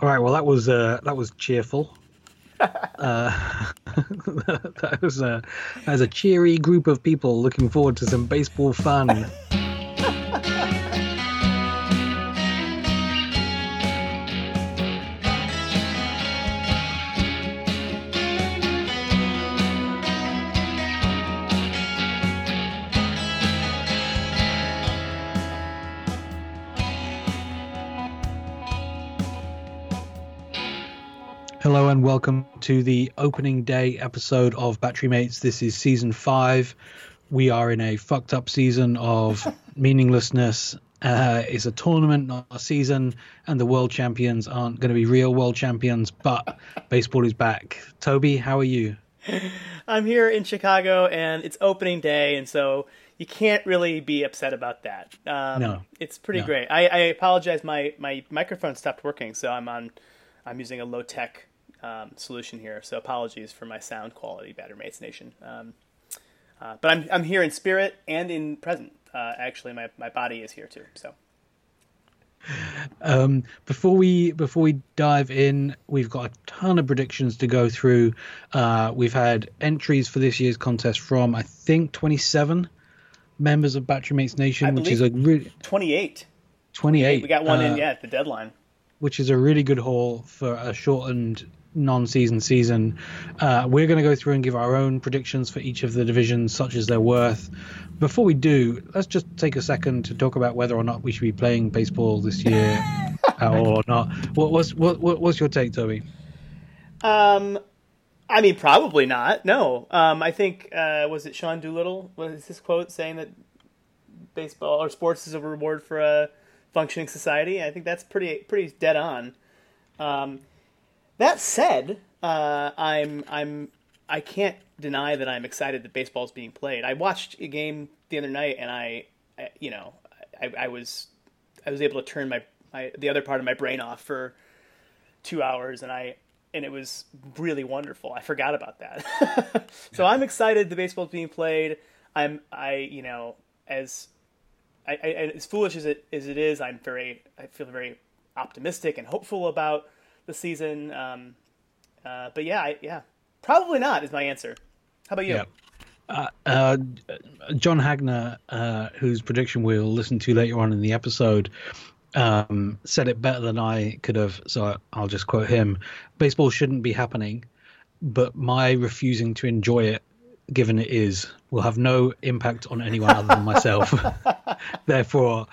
All right. Well, that was uh, that was cheerful. uh, that was a that was a cheery group of people looking forward to some baseball fun. Welcome to the opening day episode of Battery Mates. This is season five. We are in a fucked up season of meaninglessness. Uh, it's a tournament, not a season, and the world champions aren't going to be real world champions, but baseball is back. Toby, how are you? I'm here in Chicago, and it's opening day, and so you can't really be upset about that. Um, No. it's pretty No. great. I, I apologize. My my microphone stopped working, so I'm on. I'm using a low tech um, solution here, so apologies for my sound quality, Batter Mates Nation. Um, uh, but I'm I'm here in spirit and in present. Uh, actually, my, my body is here too. So Um, before we before we dive in, we've got a ton of predictions to go through. Uh, we've had entries for this year's contest from I think 27 members of Battery Mates Nation, which is a believe- re- 28. 28. We got one uh, in yeah at the deadline. which is a really good haul for a shortened non-season season. Uh, we're going to go through and give our own predictions for each of the divisions, such as they're worth. Before we do, let's just take a second to talk about whether or not we should be playing baseball this year uh, or not. What was what, what what's your take, Toby? Um, I mean, probably not. No. Um, I think uh, was it Sean Doolittle? Was his quote saying that baseball or sports is a reward for a functioning society? I think that's pretty pretty dead on. Um, that said, uh, I'm I'm I can't deny that I'm excited that baseball is being played. I watched a game the other night, and I, I you know, I, I was I was able to turn my, my the other part of my brain off for two hours, and I and it was really wonderful. I forgot about that. so I'm excited the baseball's being played. I'm I you know as I, I as foolish as it as it is, I'm very I feel very optimistic and hopeful about the season. Um, uh, but yeah, I, yeah, probably not is my answer. How about you? Yeah. Uh, uh, John Hagner, uh, whose prediction we'll listen to later on in the episode, um, said it better than I could have. So I'll just quote him: "Baseball shouldn't be happening, but my refusing to enjoy it, given it is, will have no impact on anyone other than myself. Therefore."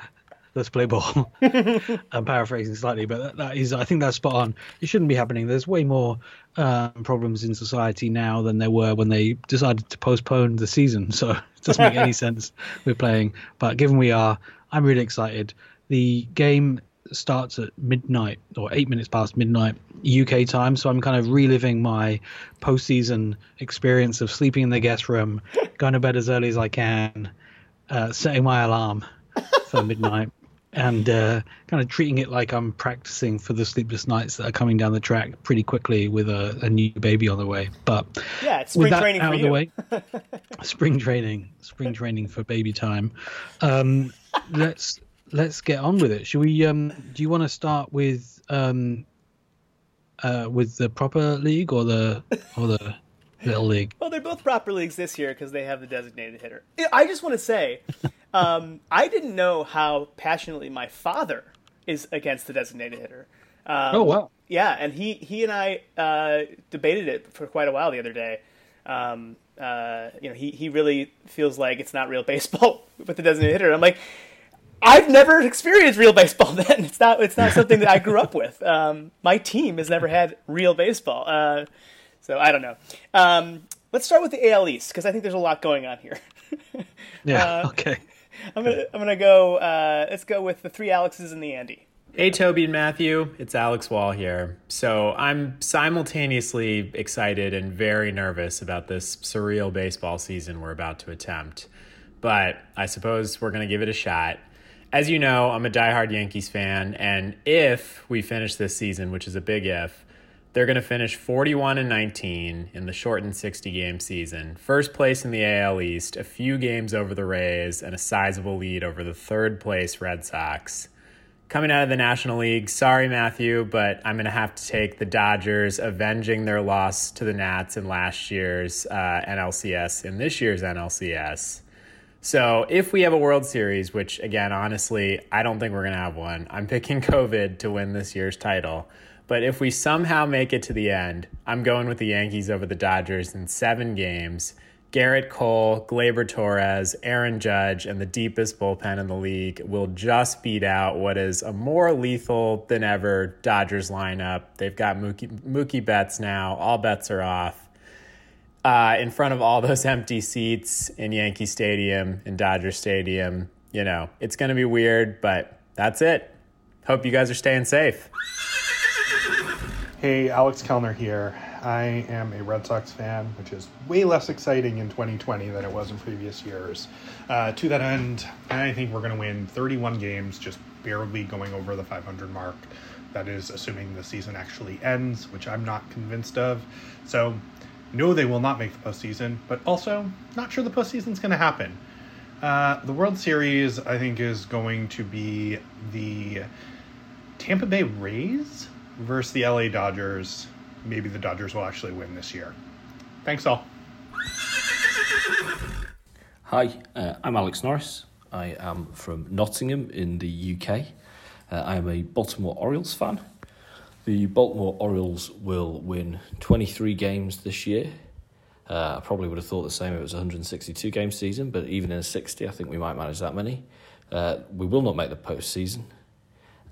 Let's play ball. I'm paraphrasing slightly, but that, that is, I think that's spot on. It shouldn't be happening. There's way more um, problems in society now than there were when they decided to postpone the season. So it doesn't make any sense we're playing. But given we are, I'm really excited. The game starts at midnight or eight minutes past midnight UK time. So I'm kind of reliving my postseason experience of sleeping in the guest room, going to bed as early as I can, uh, setting my alarm for midnight. And uh, kind of treating it like I'm practicing for the sleepless nights that are coming down the track pretty quickly with a, a new baby on the way. But Yeah, it's spring training out for of you. the way, spring training, spring training for baby time. Um, let's let's get on with it. Should we? Um, do you want to start with um, uh, with the proper league or the or the little league? Well, they're both proper leagues this year because they have the designated hitter. I just want to say, um, I didn't know how passionately my father is against the designated hitter. Um, Oh wow! Yeah, and he he and I uh, debated it for quite a while the other day. Um, uh, you know, he he really feels like it's not real baseball with the designated hitter. I'm like, I've never experienced real baseball. Then it's not it's not something that I grew up with. Um, my team has never had real baseball, uh, so I don't know. Um, let's start with the AL East because I think there's a lot going on here. Yeah. uh, okay. I'm gonna I'm gonna go. Uh, let's go with the three Alexes and the Andy. Hey, Toby and Matthew, it's Alex Wall here. So I'm simultaneously excited and very nervous about this surreal baseball season we're about to attempt. But I suppose we're to give it a shot. As you know, I'm a diehard Yankees fan, and if we finish this season, which is a big if, they're going to finish 41 and 19 in the shortened 60 game season. First place in the AL East, a few games over the Rays, and a sizable lead over the third place Red Sox. coming out of the National League, sorry, Matthew, but I'm going to have to take the Dodgers avenging their loss to the Nats in last year's uh, NLCS in this year's NLCS. So if we have a World Series, which again, honestly, I don't think we're going to have one, I'm picking COVID to win this year's title. But if we somehow make it to the end, I'm going with the Yankees over the Dodgers in seven games. Gerrit Cole, Gleyber Torres, Aaron Judge, and the deepest bullpen in the league will just beat out what is a more lethal than ever Dodgers lineup. They've got Mookie, Mookie Betts now. All bets are off. Uh, in front of all those empty seats in Yankee Stadium, in Dodger Stadium, you know, it's going to be weird, but that's it. Hope you guys are staying safe. Hey, Alex Kellner here. I am a Red Sox fan, which is way less exciting in 2020 than it was in previous years. Uh, to that end, I think we're going to win 31 games, just barely going over the 500 mark. That is assuming the season actually ends, which I'm not convinced of. So, no, they will not make the postseason, but also not sure the postseason's going to happen. Uh, the World Series, I think, is going to be the Tampa Bay Rays versus the LA Dodgers. Maybe the Dodgers will actually win this year. Thanks all. Hi, uh, I'm Alex Norris. I am from Nottingham in the UK. Uh, I am a Baltimore Orioles fan. The Baltimore Orioles will win 23 games this year. Uh, I probably would have thought the same if it was a 162 game season, but even in a 60, I think we might manage that many. Uh, we will not make the postseason.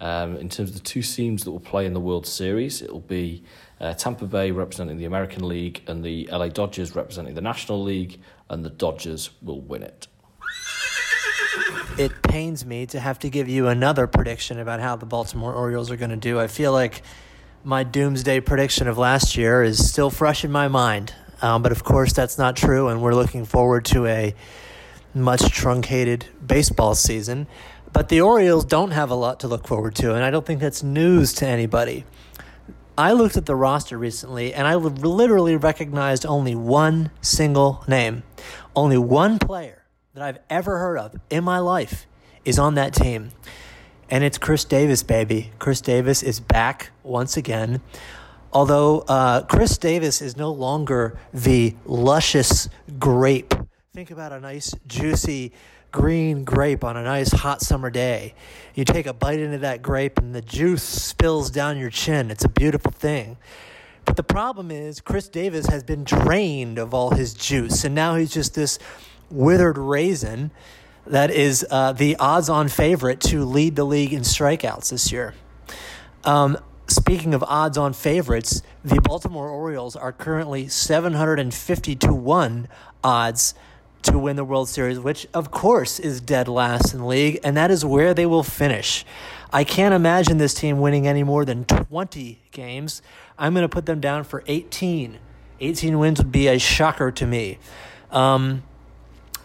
Um, in terms of the two teams that will play in the World Series, it will be uh, Tampa Bay representing the American League and the LA Dodgers representing the National League, and the Dodgers will win it. It pains me to have to give you another prediction about how the Baltimore Orioles are going to do. I feel like my doomsday prediction of last year is still fresh in my mind. Um, but of course, that's not true, and we're looking forward to a much truncated baseball season. But the Orioles don't have a lot to look forward to, and I don't think that's news to anybody. I looked at the roster recently, and I literally recognized only one single name. Only one player that I've ever heard of in my life is on that team. And it's Chris Davis, baby. Chris Davis is back once again. Although uh, Chris Davis is no longer the luscious grape. Think about a nice, juicy, green grape on a nice hot summer day. You take a bite into that grape and the juice spills down your chin. It's a beautiful thing. But the problem is, Chris Davis has been drained of all his juice, and now he's just this withered raisin that is uh, the odds on favorite to lead the league in strikeouts this year. Um, speaking of odds on favorites, the Baltimore Orioles are currently 750 to 1 odds to win the World Series, which of course is dead last in the league, and that is where they will finish. I can't imagine this team winning any more than 20 games. I'm going to put them down for 18. 18 wins would be a shocker to me. Um,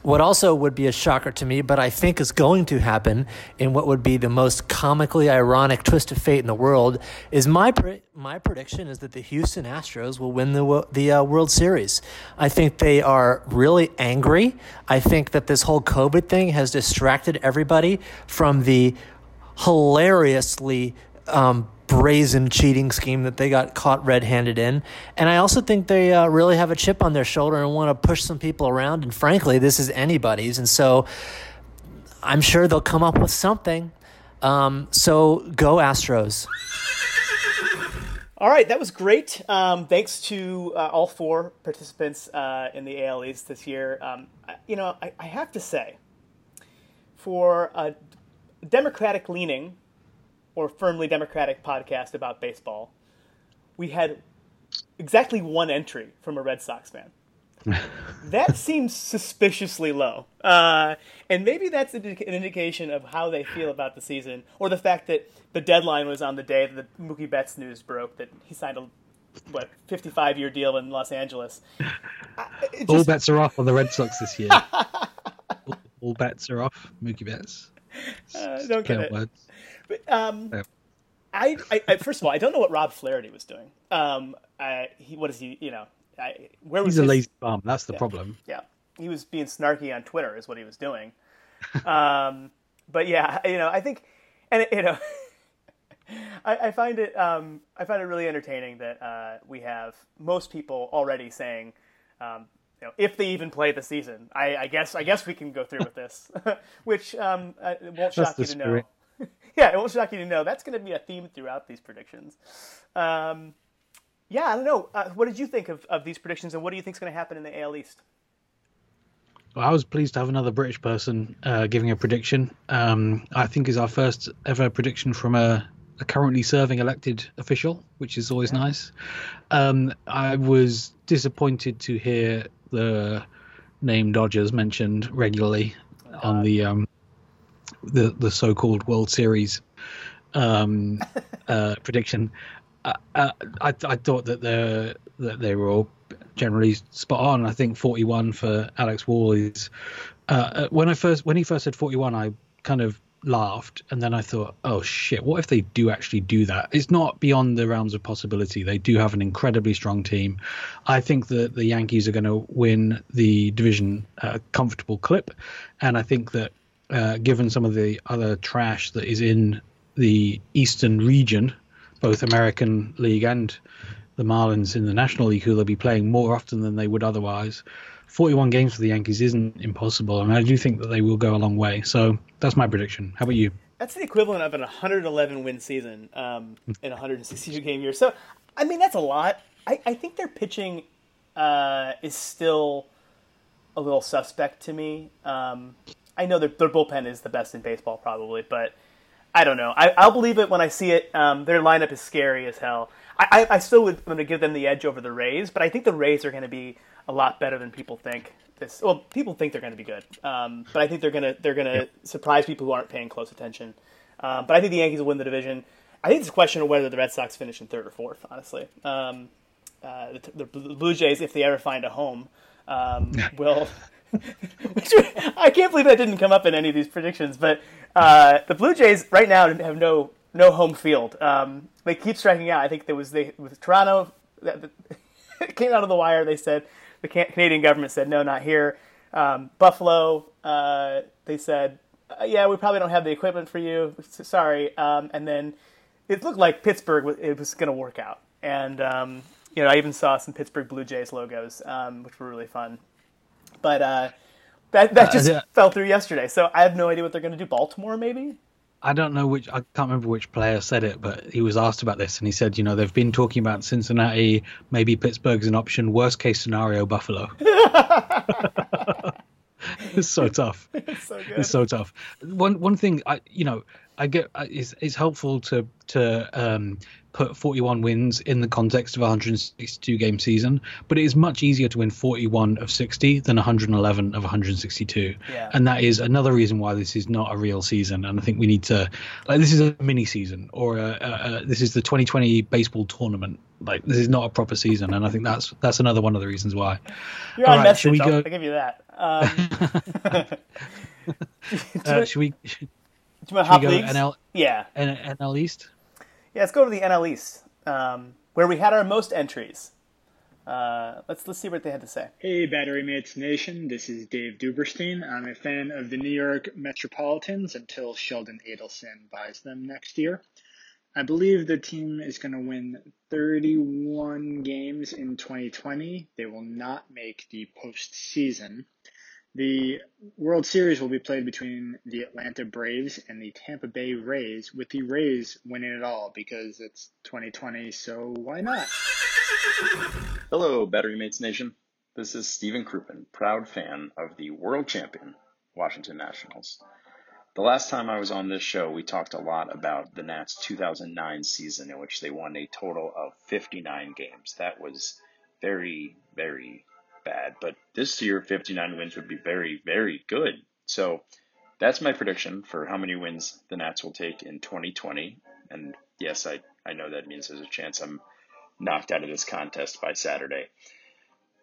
what also would be a shocker to me, but I think is going to happen in what would be the most comically ironic twist of fate in the world, is my pre- my prediction is that the Houston Astros will win the the uh, World Series. I think they are really angry. I think that this whole COVID thing has distracted everybody from the hilariously um, brazen cheating scheme that they got caught red handed in. And I also think they uh, really have a chip on their shoulder and want to push some people around. And frankly, this is anybody's. And so I'm sure they'll come up with something. Um, so go Astros. All right, that was great. Um, thanks to uh, all four participants uh, in the AL East this year. Um, you know, I, I have to say, for a Democratic leaning or firmly Democratic podcast about baseball, we had exactly one entry from a Red Sox fan. that seems suspiciously low. Uh, and maybe that's an indication of how they feel about the season, or the fact that the deadline was on the day that the Mookie Betts news broke that he signed a what 55 year deal in Los Angeles. Just... All bets are off on the Red Sox this year. all, all, bets are off. Mookie Betts. Uh, don't get it. Words. But um, yeah. I, I, I, first of all, I don't know what Rob Flaherty was doing. Um, I, he, what is he? You know, I, where was he's his, a lazy bum? That's the yeah, problem. Yeah, he was being snarky on Twitter, is what he was doing. um, but yeah, you know, I think and you know, I, I, find it um, I find it really entertaining that uh, we have most people already saying, um, you know, if they even play the season. I, I guess I guess we can go through with this, which um, won't shock you to know. yeah, it won't shock you to know that's going to be a theme throughout these predictions. Um, yeah, I don't know. Uh, what did you think of, of these predictions, and what do you think is going to happen in the AL East? Well, I was pleased to have another British person uh, giving a prediction. Um, I think is our first ever prediction from a, a currently serving elected official, which is always yeah. nice. Um, I was disappointed to hear the name Dodgers mentioned regularly uh, on the um, the the so-called World Series um, uh, prediction. Uh, uh, I, I thought that they that they were all generally spot on. I think 41 for Alex Wall is uh, uh, when I first when he first said 41, I kind of laughed and then I thought, oh shit, what if they do actually do that? It's not beyond the realms of possibility. They do have an incredibly strong team. I think that the Yankees are going to win the division a comfortable clip, and I think that uh, given some of the other trash that is in the Eastern region, both American League and the Marlins in the National League, who they'll be playing more often than they would otherwise. 41 games for the Yankees isn't impossible, and I do think that they will go a long way. So that's my prediction. How about you? That's the equivalent of an 111 win season um, in a 162 game year. So, I mean, that's a lot. I, I think their pitching uh, is still a little suspect to me. Um, I know their, their bullpen is the best in baseball, probably, but I don't know. I, will believe it when I see it. Um, their lineup is scary as hell. I, I, I still would going to give them the edge over the Rays, but I think the Rays are going to be a lot better than people think. This well, people think they're going to be good, um, but I think they're going to they're going to yep. surprise people who aren't paying close attention. Um, but I think the Yankees will win the division. I think it's a question of whether the Red Sox finish in third or fourth. Honestly, um, uh, the, the, Blue Jays, if they ever find a home, um, will. I can't believe that didn't come up in any of these predictions, but uh, the Blue Jays right now have no no home field. Um, they keep striking out. I think there was they with Toronto. That, it came out of the wire. They said the Canadian government said no, not here. Um, Buffalo, uh, they said, uh, yeah, we probably don't have the equipment for you. Sorry. Um, and then it looked like Pittsburgh it was going to work out. And um, you know, I even saw some Pittsburgh Blue Jays logos, um, which were really fun. But uh, that that uh, just uh, fell through yesterday. So I have no idea what they're going to do. Baltimore, maybe. I don't know which I can't remember which player said it, but he was asked about this and he said, you know, they've been talking about Cincinnati, maybe Pittsburgh's an option. Worst case scenario, Buffalo. it's so tough. It's so, it's so tough. One one thing I you know I get it's it's helpful to to um, put 41 wins in the context of a 162 game season, but it is much easier to win 41 of 60 than 111 of 162. Yeah. And that is another reason why this is not a real season. And I think we need to, like, this is a mini season or a, a, a, this is the 2020 baseball tournament. Like, this is not a proper season. And I think that's that's another one of the reasons why. You're All on right, message. We go... I'll give you that. Um... uh, should we? Do you want hop leagues? NL, yeah. NL East. Yeah, let's go to the NL East, um, where we had our most entries. Uh, let's let's see what they had to say. Hey, Battery Mates Nation. This is Dave Duberstein. I'm a fan of the New York Metropolitans until Sheldon Adelson buys them next year. I believe the team is going to win 31 games in 2020. They will not make the postseason. The World Series will be played between the Atlanta Braves and the Tampa Bay Rays, with the Rays winning it all because it's 2020, so why not? Hello, Battery Mates Nation. This is Stephen Krupin, proud fan of the world champion Washington Nationals. The last time I was on this show, we talked a lot about the Nats 2009 season in which they won a total of 59 games. That was very, very bad, but this year 59 wins would be very, very good. So that's my prediction for how many wins the Nats will take in 2020. And yes, I, I know that means there's a chance I'm knocked out of this contest by Saturday.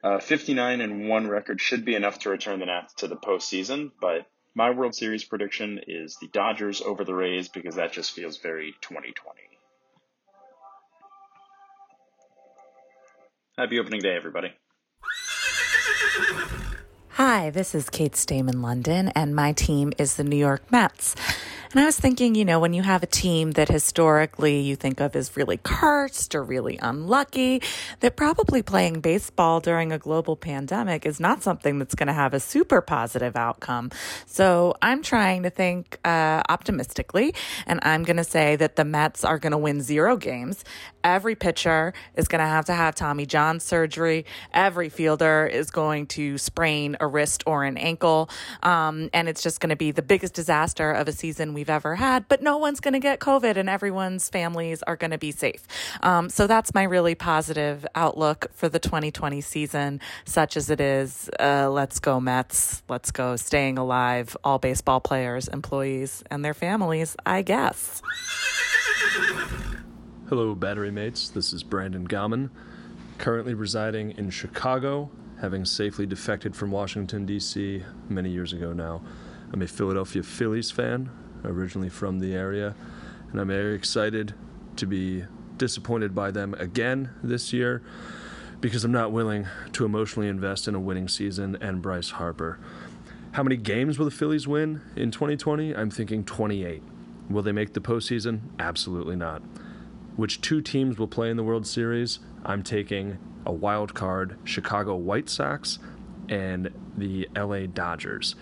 Uh, 59 and one record should be enough to return the Nats to the postseason, but my World Series prediction is the Dodgers over the Rays because that just feels very 2020. Happy opening day, everybody. Hi, this is Kate Stayman London, and my team is the New York Mets. And I was thinking, you know, when you have a team that historically you think of as really cursed or really unlucky, that probably playing baseball during a global pandemic is not something that's going to have a super positive outcome. So I'm trying to think uh, optimistically, and I'm going to say that the Mets are going to win zero games. Every pitcher is going to have to have Tommy John surgery. Every fielder is going to sprain a wrist or an ankle. Um, and it's just going to be the biggest disaster of a season we've ever had. But no one's going to get COVID and everyone's families are going to be safe. Um, so that's my really positive outlook for the 2020 season, such as it is. Uh, let's go, Mets. Let's go, staying alive, all baseball players, employees, and their families, I guess. Hello, battery mates. This is Brandon Gaumon, currently residing in Chicago, having safely defected from Washington, D.C. many years ago now. I'm a Philadelphia Phillies fan, originally from the area, and I'm very excited to be disappointed by them again this year because I'm not willing to emotionally invest in a winning season and Bryce Harper. How many games will the Phillies win in 2020? I'm thinking 28. Will they make the postseason? Absolutely not. Which two teams will play in the World Series? I'm taking a wild card Chicago White Sox and the LA Dodgers.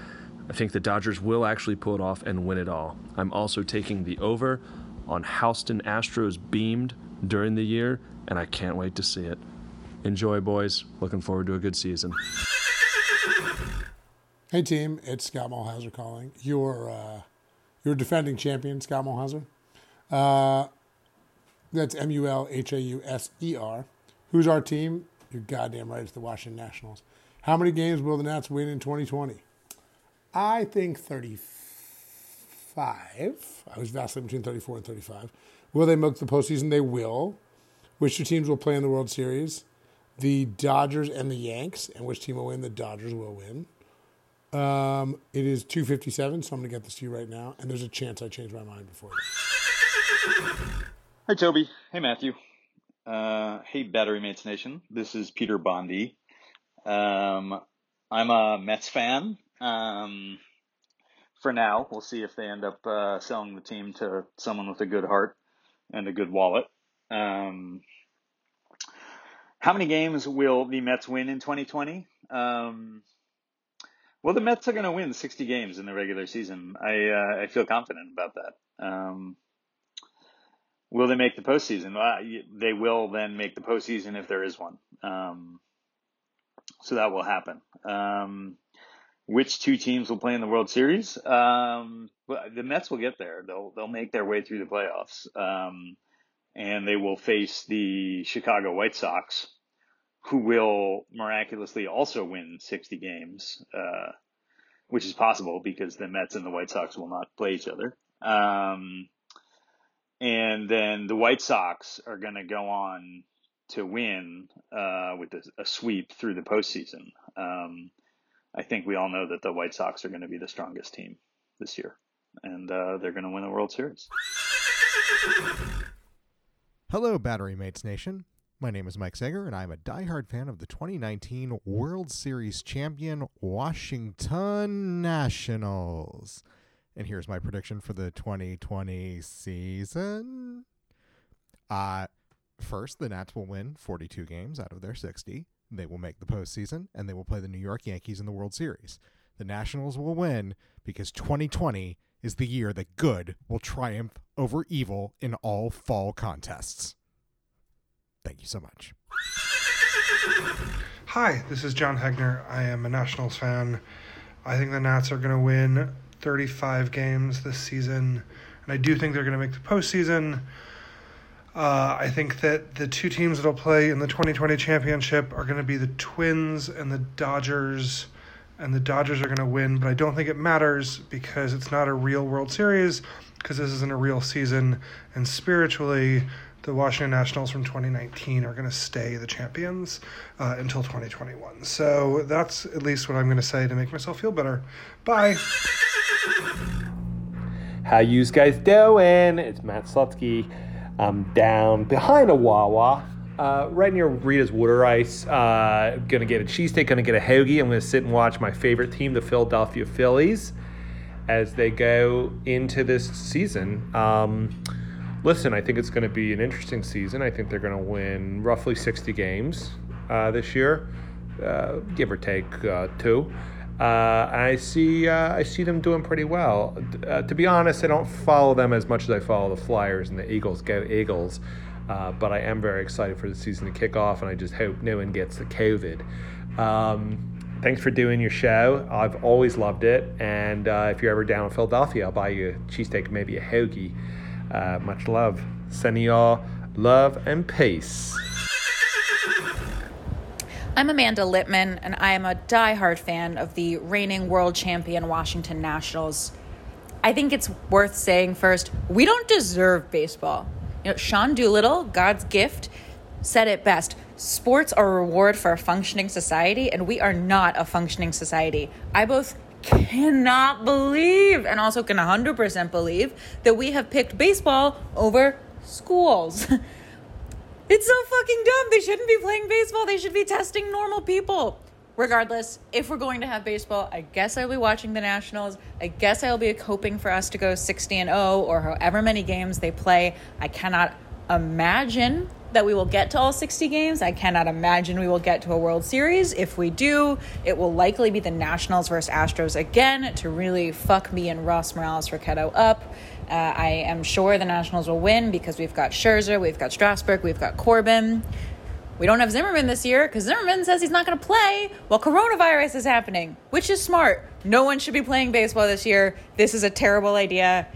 I think the Dodgers will actually pull it off and win it all. I'm also taking the over on Houston Astros beamed during the year, and I can't wait to see it. Enjoy, boys. Looking forward to a good season. Hey, team. It's Scott Mulhauser calling. Your, uh, your defending champion, Scott Mulhauser. Uh, that's M U L H A U S E R. Who's our team? You're goddamn right. It's the Washington Nationals. How many games will the Nats win in 2020? I think 35. I was vacillating between 34 and 35. Will they make the postseason? They will. Which two teams will play in the World Series? The Dodgers and the Yanks. And which team will win? The Dodgers will win. Um, it is 257, so I'm going to get this to you right now. And there's a chance I change my mind before. Hi, Toby. Hey, Matthew. Uh, hey, Battery Mates Nation. This is Peter Bondi. Um, I'm a Mets fan. Um, for now, we'll see if they end up uh, selling the team to someone with a good heart and a good wallet. Um, how many games will the Mets win in 2020? Um, well, the Mets are going to win 60 games in the regular season. I uh, I feel confident about that. Um, Will they make the postseason? Uh, they will then make the postseason if there is one. Um, so that will happen. Um, which two teams will play in the World Series? Um, the Mets will get there. They'll they'll make their way through the playoffs, um, and they will face the Chicago White Sox, who will miraculously also win 60 games, uh, which is possible because the Mets and the White Sox will not play each other. Um, and then the White Sox are going to go on to win uh, with a, a, sweep through the postseason. Um, I think we all know that the White Sox are going to be the strongest team this year, and uh, they're going to win the World Series. Hello, Battery Mates Nation. My name is Mike Sager, and I'm a diehard fan of the 2019 World Series champion Washington Nationals. And here's my prediction for the 2020 season. Uh, first, the Nats will win 42 games out of their 60. They will make the postseason, and they will play the New York Yankees in the World Series. The Nationals will win because 2020 is the year that good will triumph over evil in all fall contests. Thank you so much. Hi, this is John Hegner. I am a Nationals fan. I think the Nats are going to win 35 games this season, and I do think they're going to make the postseason. Uh, I think that the two teams that'll play in the 2020 championship are going to be the Twins and the Dodgers, and the Dodgers are going to win, but I don't think it matters because it's not a real World Series, because this isn't a real season, and spiritually, the Washington Nationals from 2019 are going to stay the champions uh, until 2021. So that's at least what I'm going to say to make myself feel better. Bye. How you guys doing? It's Matt Slutsky. I'm down behind a Wawa, uh, right near Rita's Water Ice. Uh, gonna get a cheesesteak, gonna get a hoagie. I'm gonna sit and watch my favorite team, the Philadelphia Phillies. as they go into this season. Um, listen, I think it's to be an interesting season. I think they're to win roughly 60 games uh, this year, uh, give or take uh, two. Uh, I see. Uh, I see them doing pretty well. Uh, to be honest, I don't follow them as much as I follow the Flyers and the Eagles. Go Eagles! but I am very excited for the season to kick off, and I just hope no one gets the COVID. Um, thanks for doing your show. I've always loved it, and if you're ever down in Philadelphia, I'll buy you a cheesesteak, maybe a hoagie. much love. Sending y'all love and peace. I'm Amanda Litman, and I am a die-hard fan of the reigning world champion Washington Nationals. I think it's worth saying first, we don't deserve baseball. You know, Sean Doolittle, God's gift, said it best. Sports are a reward for a functioning society, and we are not a functioning society. I both cannot believe and also can 100% believe that we have picked baseball over schools. It's so fucking dumb. They shouldn't be playing baseball. They should be testing normal people. Regardless, if we're going to have baseball, I guess I'll be watching the Nationals. I guess I'll be hoping for us to go 60 and 0 or however many games they play. I cannot imagine that we will get to all 60 games. I cannot imagine we will get to a World Series. If we do, it will likely be the Nationals versus Astros again to really fuck me and Ross Morales Rocketto up. Uh, I am sure the Nationals will win because we've got Scherzer, we've got Strasburg, we've got Corbin. We don't have Zimmerman this year because Zimmerman says he's not going to play while coronavirus is happening, which is smart. No one should be playing baseball this year. This is a terrible idea.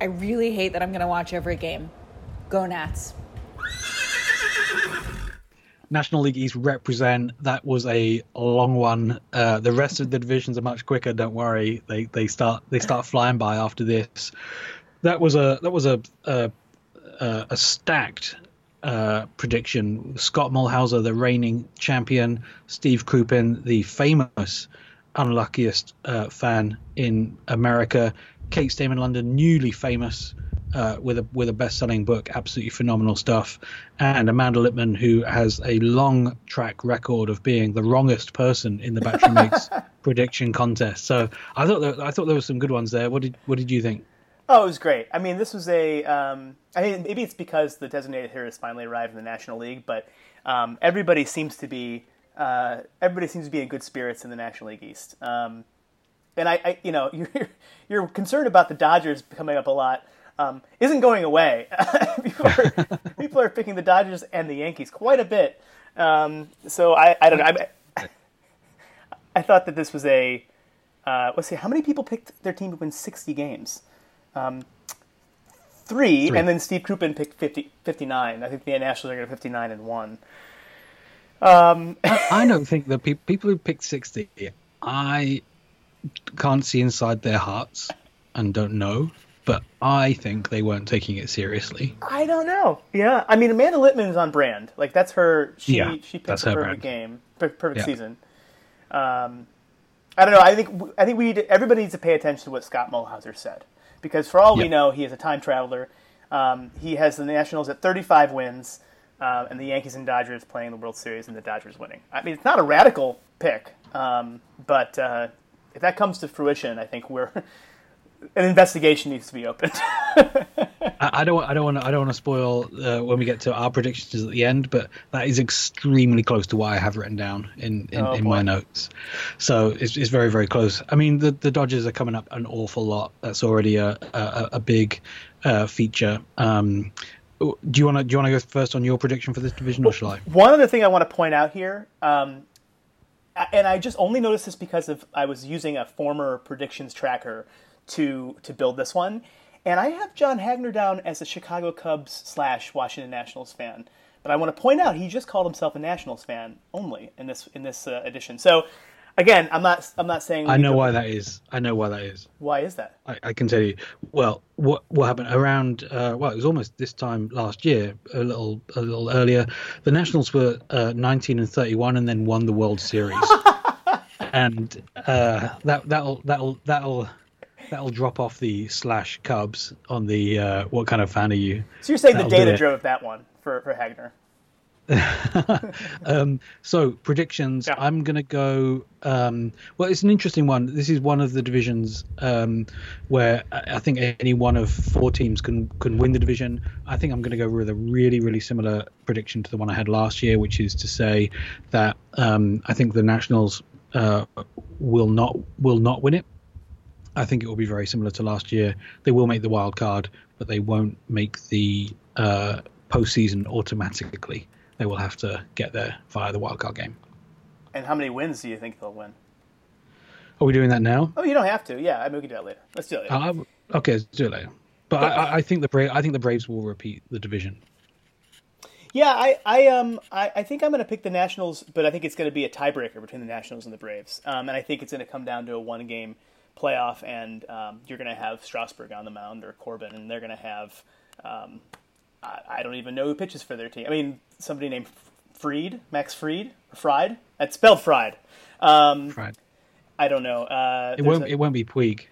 I really hate that I'm going to watch every game. Go Nats. National League East represent. That was a long one. Uh, the rest of the divisions are much quicker. Don't worry. They they start they start flying by after this. That was a that was a a, a stacked uh, prediction. Scott Mulhauser, the reigning champion, Steve Krupin, the famous unluckiest uh, fan in America, Kate Stayman London, newly famous uh, with a with a best-selling book, absolutely phenomenal stuff, and Amanda Litman, who has a long track record of being the wrongest person in the Battery Mates prediction contest. So I thought that, I thought there were some good ones there. What did what did you think? Oh, it was great. I mean, this was a. Um, I mean, maybe it's because the designated hitter has finally arrived in the National League, but um, everybody seems to be uh, everybody seems to be in good spirits in the National League East. Um, and I, I, you know, you're you're concerned about the Dodgers coming up a lot um, isn't going away. people, are, people, are, picking the Dodgers and the Yankees quite a bit. Um, so I, I don't know. I, I, thought that this was a. Uh, let's see, how many people picked their team to win 60 games? Um, three, three, and then Steve Krupin picked 50, 59. I think the Nationals are going to 59 and one. Um, I don't think that pe- people who picked 60, I can't see inside their hearts and don't know but I think they weren't taking it seriously. I don't know. Yeah, I mean Amanda Litman is on brand. Like that's her. She yeah, she picked the perfect brand. game, perfect yeah. season. Um, I don't know. I think I think we need to, everybody needs to pay attention to what Scott Mulhauser said because for all we know, he is a time traveler. Um, he has the Nationals at 35 wins, uh, and the Yankees and Dodgers playing the World Series, and the Dodgers winning. I mean, it's not a radical pick, um, but uh, if that comes to fruition, I think we're an investigation needs to be opened. I, don't. I don't want. I don't want to spoil uh, when we get to our predictions at the end, but that is extremely close to what I have written down in in, oh, in my notes. So it's, it's very very close. I mean, the the Dodgers are coming up an awful lot. That's already a a, a big uh, feature. Um, do you want to do you want to go first on your prediction for this division, or shall I? One other thing I want to point out here, um, and I just only noticed this because of I was using a former predictions tracker to to build this one. And I have John Hagner down as a Chicago Cubs slash Washington Nationals fan. But I want to point out he just called himself a Nationals fan only in this in this uh, edition. So again, I'm not I'm not saying I know why that is. I know why that is. Why is that? I, I can tell you. Well, what what happened around? Uh, well, it was almost this time last year, a little a little earlier. The Nationals were uh, 19 and 31, and then won the World Series. and uh, that that'll that'll that'll that'll drop off the slash Cubs on the uh, what kind of fan are you? So you're saying that'll the data drove that one for for Hagner? um, so predictions. Yeah. I'm going to go. Um, well, it's an interesting one. This is one of the divisions um, where I think any one of four teams can can win the division. I think I'm going to go with a really really similar prediction to the one I had last year, which is to say that um, I think the Nationals uh, will not will not win it. I think it will be very similar to last year. They will make the wild card, but they won't make the uh, postseason automatically they will have to get there via the wildcard game. And how many wins do you think they'll win? Are we doing that now? Oh, you don't have to. Yeah, I mean, we can do that later. Let's do it later. Uh, okay, let's do it later. But, but I, I, think the Bra- I think the Braves will repeat the division. Yeah, I, I um I, I think I'm going to pick the Nationals, but I think it's going to be a tiebreaker between the Nationals and the Braves, um, and I think it's going to come down to a one game playoff, and um, you're going to have Strasburg on the mound or Corbin, and they're going to have um, I, I don't even know who pitches for their team. I mean, somebody named Fried, Max Fried, Fried. That's spelled Fried. Um, Fried. I don't know. Uh, it won't. A, it won't be Puig.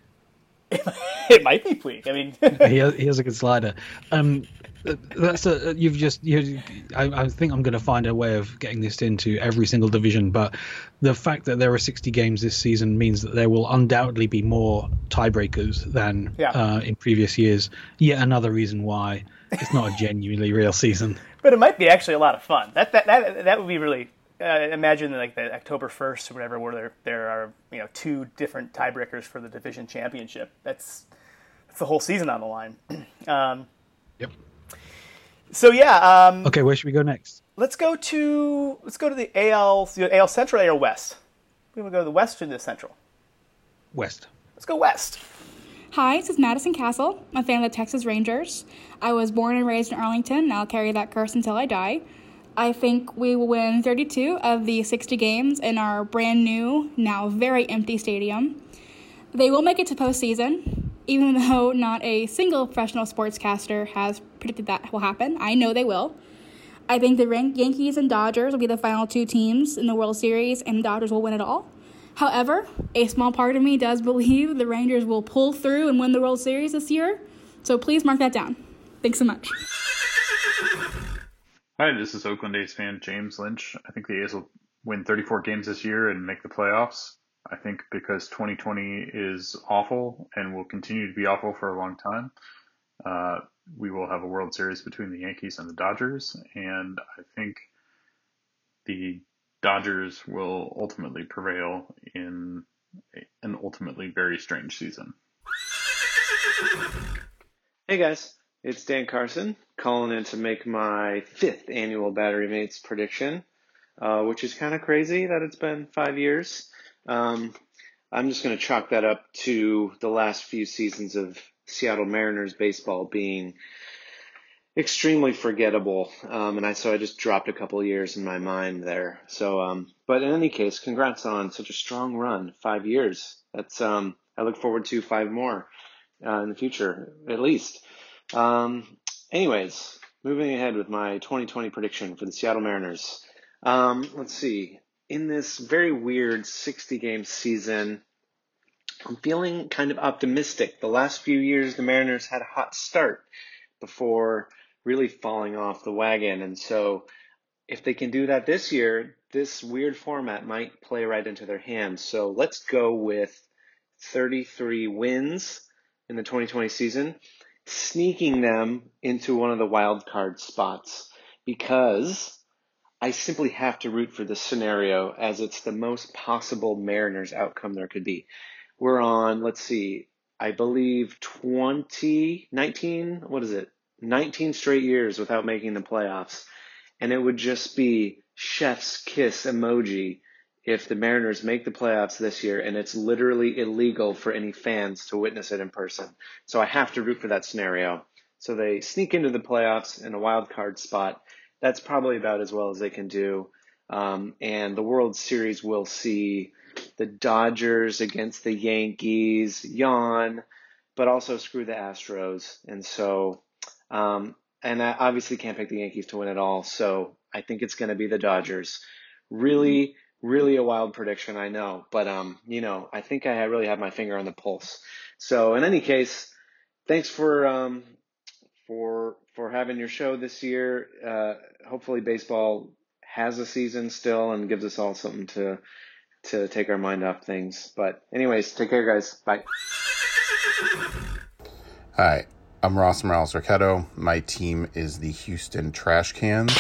it might be Puig. I mean, he, has, he has a good slider. Um, that's a you've just you. I, I think I'm going to find a way of getting this into every single division, but the fact that there are 60 games this season means that there will undoubtedly be more tiebreakers than yeah. uh, in previous years. Yet another reason why it's not a genuinely real season. But it might be actually a lot of fun. That that that, that would be really. Uh, imagine like the October first or whatever, where there there are you know two different tiebreakers for the division championship. That's that's the whole season on the line. um, yep. So yeah. Um, okay, where should we go next? Let's go to let's go to the AL the AL Central, AL West. We want to go to the West or the Central? West. Let's go West. Hi, this is Madison Castle. I'm a fan of the Texas Rangers. I was born and raised in Arlington, and I'll carry that curse until I die. I think we will win 32 of the 60 games in our brand new, now very empty stadium. They will make it to postseason, even though not a single professional sportscaster has predicted that will happen. I know they will. I think the Yankees and Dodgers will be the final two teams in the World Series, and the Dodgers will win it all. However, a small part of me does believe the Rangers will pull through and win the World Series this year. So please mark that down. Thanks so much. Hi, this is Oakland A's fan James Lynch. I think the A's will win 34 games this year and make the playoffs. I think because 2020 is awful and will continue to be awful for a long time, uh, we will have a World Series between the Yankees and the Dodgers. And I think the Dodgers will ultimately prevail in an ultimately very strange season. Hey guys, it's Dan Carson calling in to make my fifth annual Battery Mates prediction, uh, which is kind of crazy that it's been five years. Um, I'm just going to chalk that up to the last few seasons of Seattle Mariners baseball being extremely forgettable. Um, and I so I just dropped a couple years in my mind there. So, um, but in any case, congrats on such a strong run, five years. That's um, I look forward to five more uh, in the future, at least. Um, anyways, moving ahead with my 2020 prediction for the Seattle Mariners. Um, let's see. In this very weird 60 game season, I'm feeling kind of optimistic. The last few years, the Mariners had a hot start before really falling off the wagon. And so if they can do that this year, this weird format might play right into their hands. So let's go with 33 wins in the 2020 season, sneaking them into one of the wild card spots because I simply have to root for this scenario as it's the most possible Mariners outcome there could be. We're on, let's see, I believe 20, 19, what is it? 19 straight years without making the playoffs. And it would just be chef's kiss emoji if the Mariners make the playoffs this year and it's literally illegal for any fans to witness it in person. So I have to root for that scenario. So they sneak into the playoffs in a wild card spot. That's probably about as well as they can do. Um, and the World Series will see the Dodgers against the Yankees, yawn, but also screw the Astros. And so um, and I obviously can't pick the Yankees to win it all, so I think it's going to be the Dodgers. Really, really a wild prediction, I know, but um, you know, I think I really have my finger on the pulse. So in any case, thanks for um, for for having your show this year. Uh, hopefully, baseball has a season still and gives us all something to to take our mind off things. But anyways, take care, guys. Bye. Hi, I'm Ross Morales Rocketto. My team is the Houston Trash Cans.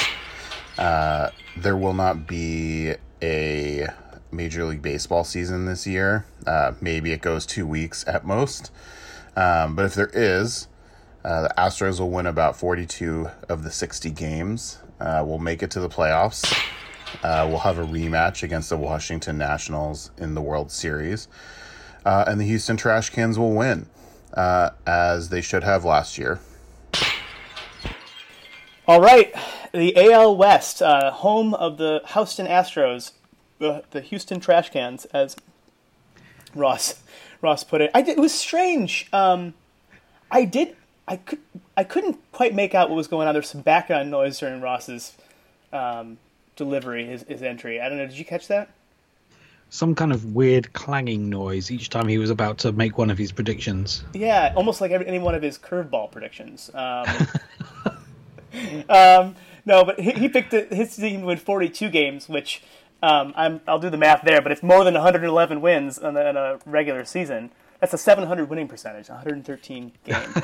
Uh, there will not be a Major League Baseball season this year. Uh, maybe it goes two weeks at most. Um, but if there is, uh, the Astros will win about 42 of the 60 games. Uh, we'll make it to the playoffs. Uh, we'll have a rematch against the Washington Nationals in the World Series. Uh, and the Houston Trash Cans will win, uh, as they should have last year. All right, the AL West, uh, home of the Houston Astros, the, the Houston Trash Cans, as Ross Ross put it. I did, it was strange. Um, I did. I could. I couldn't quite make out what was going on. There's some background noise during Ross's um, delivery, his, his entry. I don't know. Did you catch that? Some kind of weird clanging noise each time he was about to make one of his predictions. Yeah, almost like every, any one of his curveball predictions. Um, um, no, but he, he picked it, his team win 42 games, which um, I'm, I'll do the math there, but it's more than 111 wins in a, in a regular season. That's a 700 winning percentage, 113 games.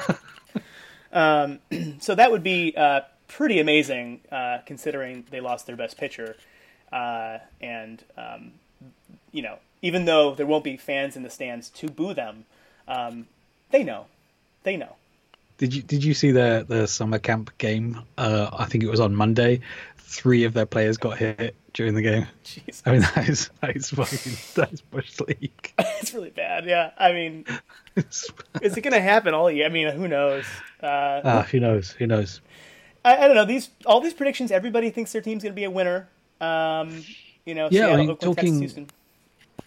um, so that would be uh, pretty amazing, uh, considering they lost their best pitcher. Uh, and um, you know, even though there won't be fans in the stands to boo them, um, they know, they know. Did you did you see the the summer camp game? Uh, I think it was on Monday. Three of their players got hit during the game. I mean that is that is fucking that is bush league. it's really bad. Yeah, I mean, is it going to happen all year? I mean, who knows? Uh, Ah, who knows? Who knows? I, I don't know. These all these predictions. Everybody thinks their team's going to be a winner. Um, you know, Yeah, I mean, Oakland, Texas, talking- Houston.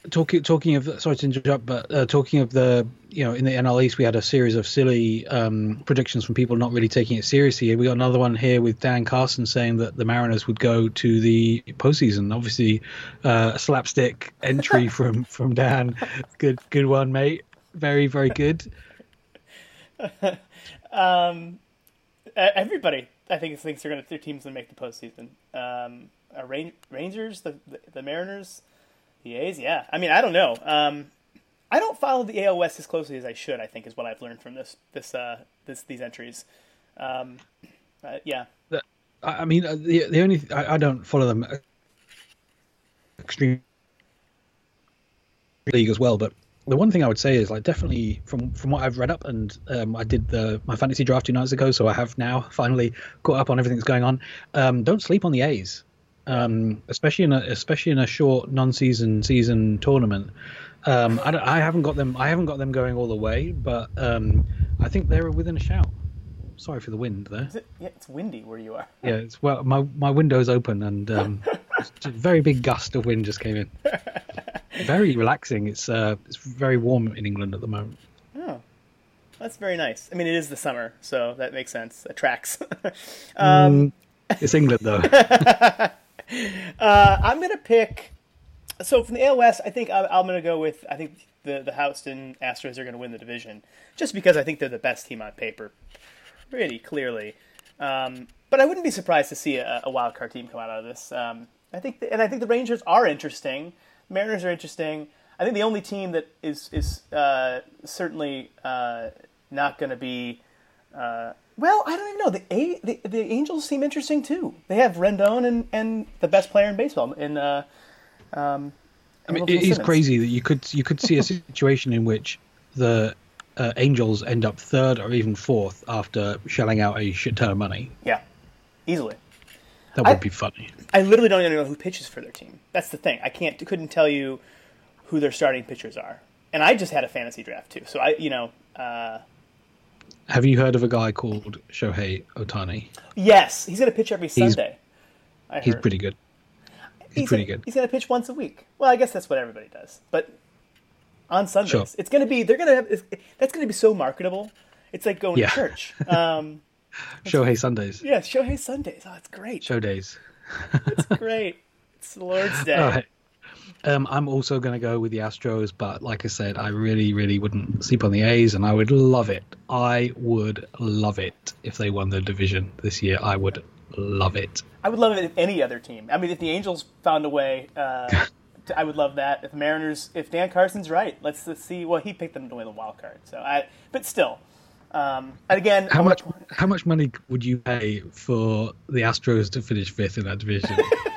Talking talking of sorry to interrupt, but uh, talking of the you know in the NL East we had a series of silly um, predictions from people not really taking it seriously. We got another one here with Dan Carson saying that the Mariners would go to the postseason. Obviously, uh, a slapstick entry from from Dan. Good good one, mate. Very very good. um, everybody, I think, thinks they're going to their team's going to make the postseason. Um, uh, Rangers, the, the the Mariners, the A's. Yeah, I mean, I don't know. Um, I don't follow the AL West as closely as I should. I think is what I've learned from this this uh, this these entries. Um, uh, yeah, I mean, uh, the the only I, I don't follow them extreme league as well, but the one thing I would say is like definitely from from what I've read up and um, I did the my fantasy draft two nights ago, so I have now finally caught up on everything that's going on. Um, don't sleep on the A's, um, especially in a especially in a short non-season season tournament. Um, I, I haven't got them. I haven't got them going all the way, but um, I think they're within a shout. Sorry for the wind there. Is it, yeah, it's windy where you are. Yeah, it's well, my my window's open and um, a very big gust of wind just came in. Very relaxing. It's uh, it's very warm in England at the moment. Oh, that's very nice. I mean, it is the summer, so that makes sense. That tracks. um, Mm, it's England though. uh, I'm gonna pick. So from the AL West, I think I'm, I'm gonna go with. I think the the Houston Astros are gonna win the division, just because I think they're the best team on paper, pretty clearly. Um, but I wouldn't be surprised to see a, a wild card team come out of this. Um, I think, the, and I think the Rangers are interesting. Mariners are interesting. I think the only team that is is uh, certainly uh, not going to be. Uh, well, I don't even know. The, A, the the Angels seem interesting too. They have Rendon and, and the best player in baseball in. Uh, um, I mean, it is crazy that you could you could see a situation in which the uh, Angels end up third or even fourth after shelling out a shit ton of money. Yeah, easily. That would I- be funny. I literally don't even know who pitches for their team. That's the thing. I can't couldn't tell you who their starting pitchers are. And I just had a fantasy draft too, so I you know uh, Have you heard of a guy called Shohei Ohtani? yes, he's going to pitch every He's- Sunday. I He's pretty good. He's, pretty good. He's going to pitch once a week. Well, I guess that's what everybody does, but on Sundays, Sure. it's going to be they're going to have that's going to be so marketable. It's like going Yeah. to church. Um, Shohei Sundays. yeah, Shohei Sundays. Oh, it's great. Show days. It's great. It's the Lord's Day. All right. Um, I'm also going to go with the Astros, but like I said, I really, really wouldn't sleep on the A's, and I would love it. I would love it if they won the division this year. I would love it. I would love it if any other team. I mean, if the Angels found a way, uh, to, I would love that. If the Mariners, if Dan Carson's right, let's, let's see. Well, he picked them to win the wild card, so I. But still, um, and again, how much how much money would you pay for the Astros to finish fifth in that division?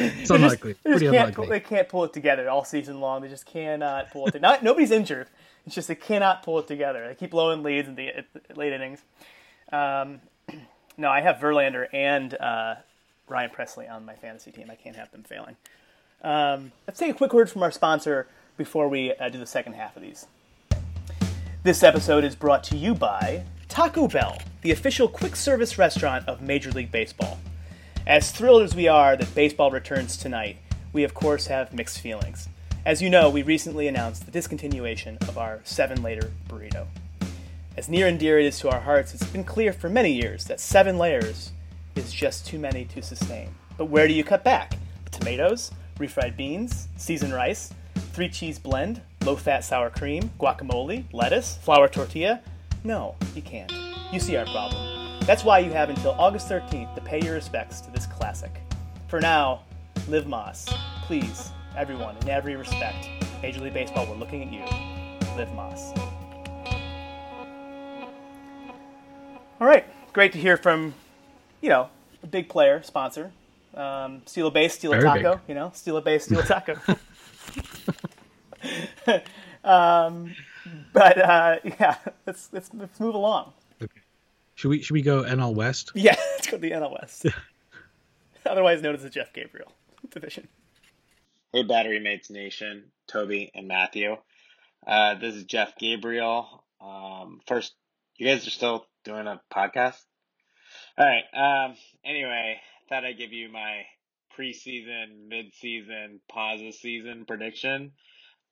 it's unlikely. Just, Pretty just can't unlikely. pull, they can't pull it together all season long. They just cannot pull it. together. Not nobody's injured. It's just they cannot pull it together. They keep blowing leads in the the late innings. Um, no, I have Verlander and uh, Ryan Pressly on my fantasy team. I can't have them failing. Um, let's take a quick word from our sponsor before we uh, do the second half of these. This episode is brought to you by Taco Bell, the official quick service restaurant of Major League Baseball. As thrilled as we are that baseball returns tonight, we of course have mixed feelings. As you know, we recently announced the discontinuation of our seven layer burrito. As near and dear it is to our hearts, it's been clear for many years that seven layers is just too many to sustain. But where do you cut back? Tomatoes, refried beans, seasoned rice, three cheese blend, low fat sour cream, guacamole, lettuce, flour tortilla? No, you can't. You see our problem. That's why you have until August 13th to pay your respects to this classic. For now, live Más. Please, everyone, in every respect. Major League Baseball, we're looking at you. Live Más. All right, great to hear from, you know, a big player, sponsor. Um, steal a base, steal a taco. big. You know, steal a base, steal a taco. um, but uh, yeah, let's, let's let's move along. Should we should we go NL West? Yeah, let's go to the NL West, otherwise known as the Jeff Gabriel division. Hey, Battery Mates Nation, Toby and Matthew. Uh, this is Jeff Gabriel. Um, first, you guys are still doing a podcast? All right. Um, anyway, thought I'd give you my preseason, mid-season, pause of season prediction.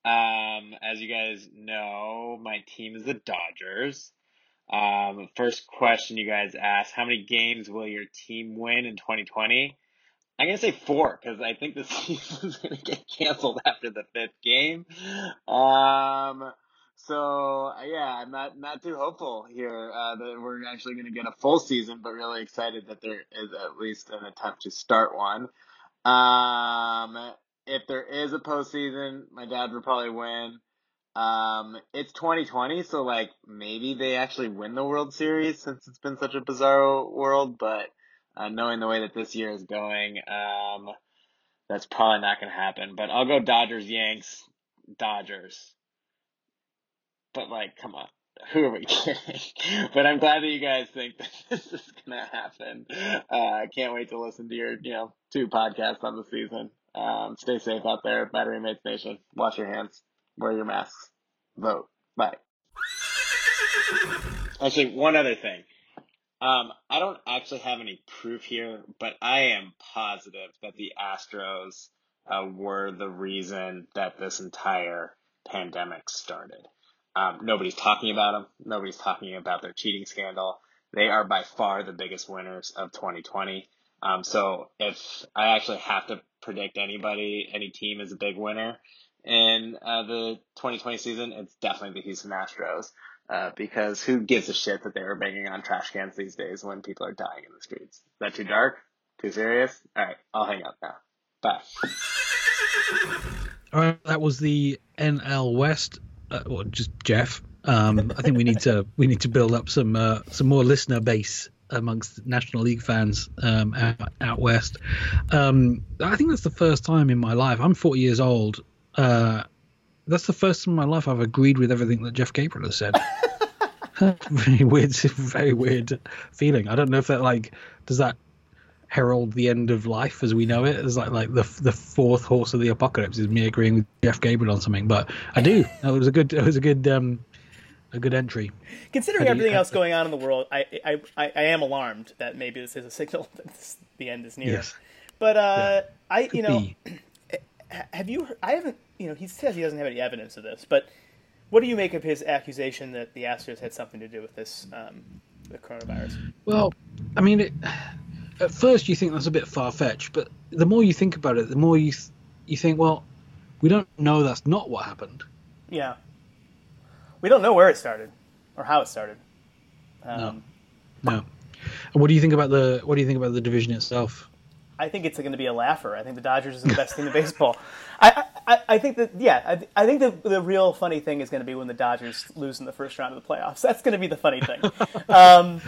Um, as you guys know, my team is the Dodgers. Um, first question you guys asked, how many games will your team win in 2020? I'm gonna say four because I think the season's gonna get canceled after the fifth game. Um, so yeah, I'm not not too hopeful here uh, that we're actually gonna get a full season, but really excited that there is at least an attempt to start one. Um, if there is a postseason, my dad would probably win. Um, it's 2020, so like maybe they actually win the World Series since it's been such a bizarre world, but uh, knowing the way that this year is going, um, that's probably not going to happen. But I'll go Dodgers, Yanks, Dodgers. But like, come on, who are we kidding? but I'm glad that you guys think that this is to happen. Uh, I can't wait to listen to your, you know, two podcasts on the season. Um, stay safe out there, Battery Mates Nation. Wash your hands, wear your masks, vote. Bye. Actually, one other thing. Um, I don't actually have any proof here, but I am positive that the Astros uh, were the reason that this entire pandemic started. Um, nobody's talking about them. Nobody's talking about their cheating scandal. They are by far the biggest winners of 2020. Um, so if I actually have to predict anybody, any team is a big winner in uh, the 2020 season, it's definitely the Houston Astros. Uh, because who gives a shit that they were banging on trash cans these days when people are dying in the streets? Is that too dark? Too serious? All right, I'll hang up now. Bye. All right, that was the NL West. Uh, well, just Jeff. Um, I think we need to we need to build up some uh, some more listener base amongst National League fans um, out, out west. Um, I think that's the first time in my life. I'm 40 years old. Uh, that's the first time in my life I've agreed with everything that Jeff Gabriel has said. very weird, very weird feeling. I don't know if that like does that herald the end of life as we know it. It's like like the the fourth horse of the apocalypse is me agreeing with Jeff Gabriel on something. But I do. It was a good. It was a good. Um, a good entry. Considering do everything else going on in the world, I, I, I, I am alarmed that maybe this is a signal that this, the end is near. Yes. But uh, I, you know, be. have you? I haven't. You know, he says he doesn't have any evidence of this, but what do you make of his accusation that the Astros had something to do with this, um, the coronavirus? Well, I mean, it, at first you think that's a bit far fetched, but the more you think about it, the more you th- you think, well, we don't know that's not what happened. Yeah. We don't know where it started or how it started. Um, no. No. And what do you think about the what do you think about the division itself? I think it's going to be a laugher. I think the Dodgers is the best team in baseball. I, I, I think that yeah, I, I think the the real funny thing is going to be when the Dodgers lose in the first round of the playoffs. That's going to be the funny thing. Um,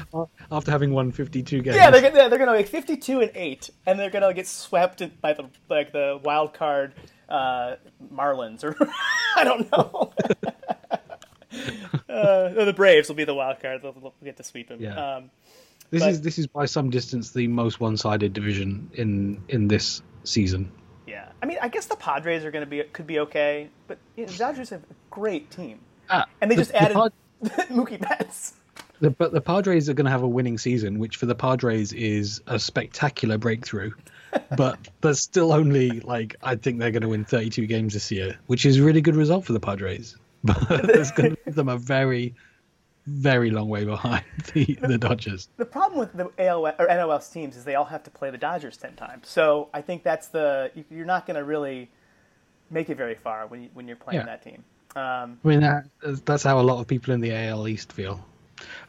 After having won fifty two games, yeah, they're, they're going to make fifty two and eight, and they're going to get swept by the like the wild card uh, Marlins or I don't know. uh, the Braves will be the wild card. They'll, they'll get to sweep them. Yeah. Um, This but- is this is by some distance the most one sided division in in this season. I mean, I guess the Padres are going to be could be okay, but you know, the Dodgers have a great team, Ah, and they the- just the added Pad- Mookie Betts. The, but the Padres are going to have a winning season, which for the Padres is a spectacular breakthrough. but there's still only like I think they're going to win 32 games this year, which is a really good result for the Padres. But it's going to give them a very, very long way behind the, the Dodgers. The problem with the AL or NOS teams is they all have to play the Dodgers ten times. So I think that's the you- you're not going to really make it very far when you, when you're playing Yeah. that team. Um, I mean, that, that's how a lot of people in the AL East feel.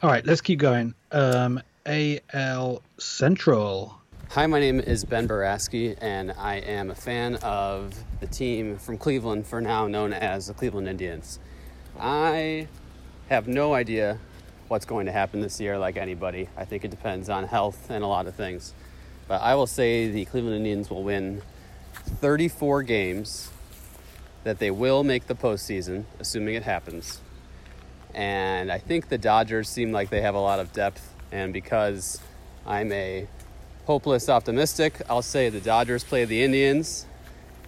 All right, let's keep going. Um, AL Central. Hi, my name is Ben Baraski, and I am a fan of the team from Cleveland, for now known as the Cleveland Indians. I have no idea what's going to happen this year, like anybody. I think it depends on health and a lot of things. But I will say the Cleveland Indians will win 34 games, that they will make the postseason, assuming it happens. And I think the Dodgers seem like they have a lot of depth, and because I'm a hopeless optimistic, I'll say the Dodgers play the Indians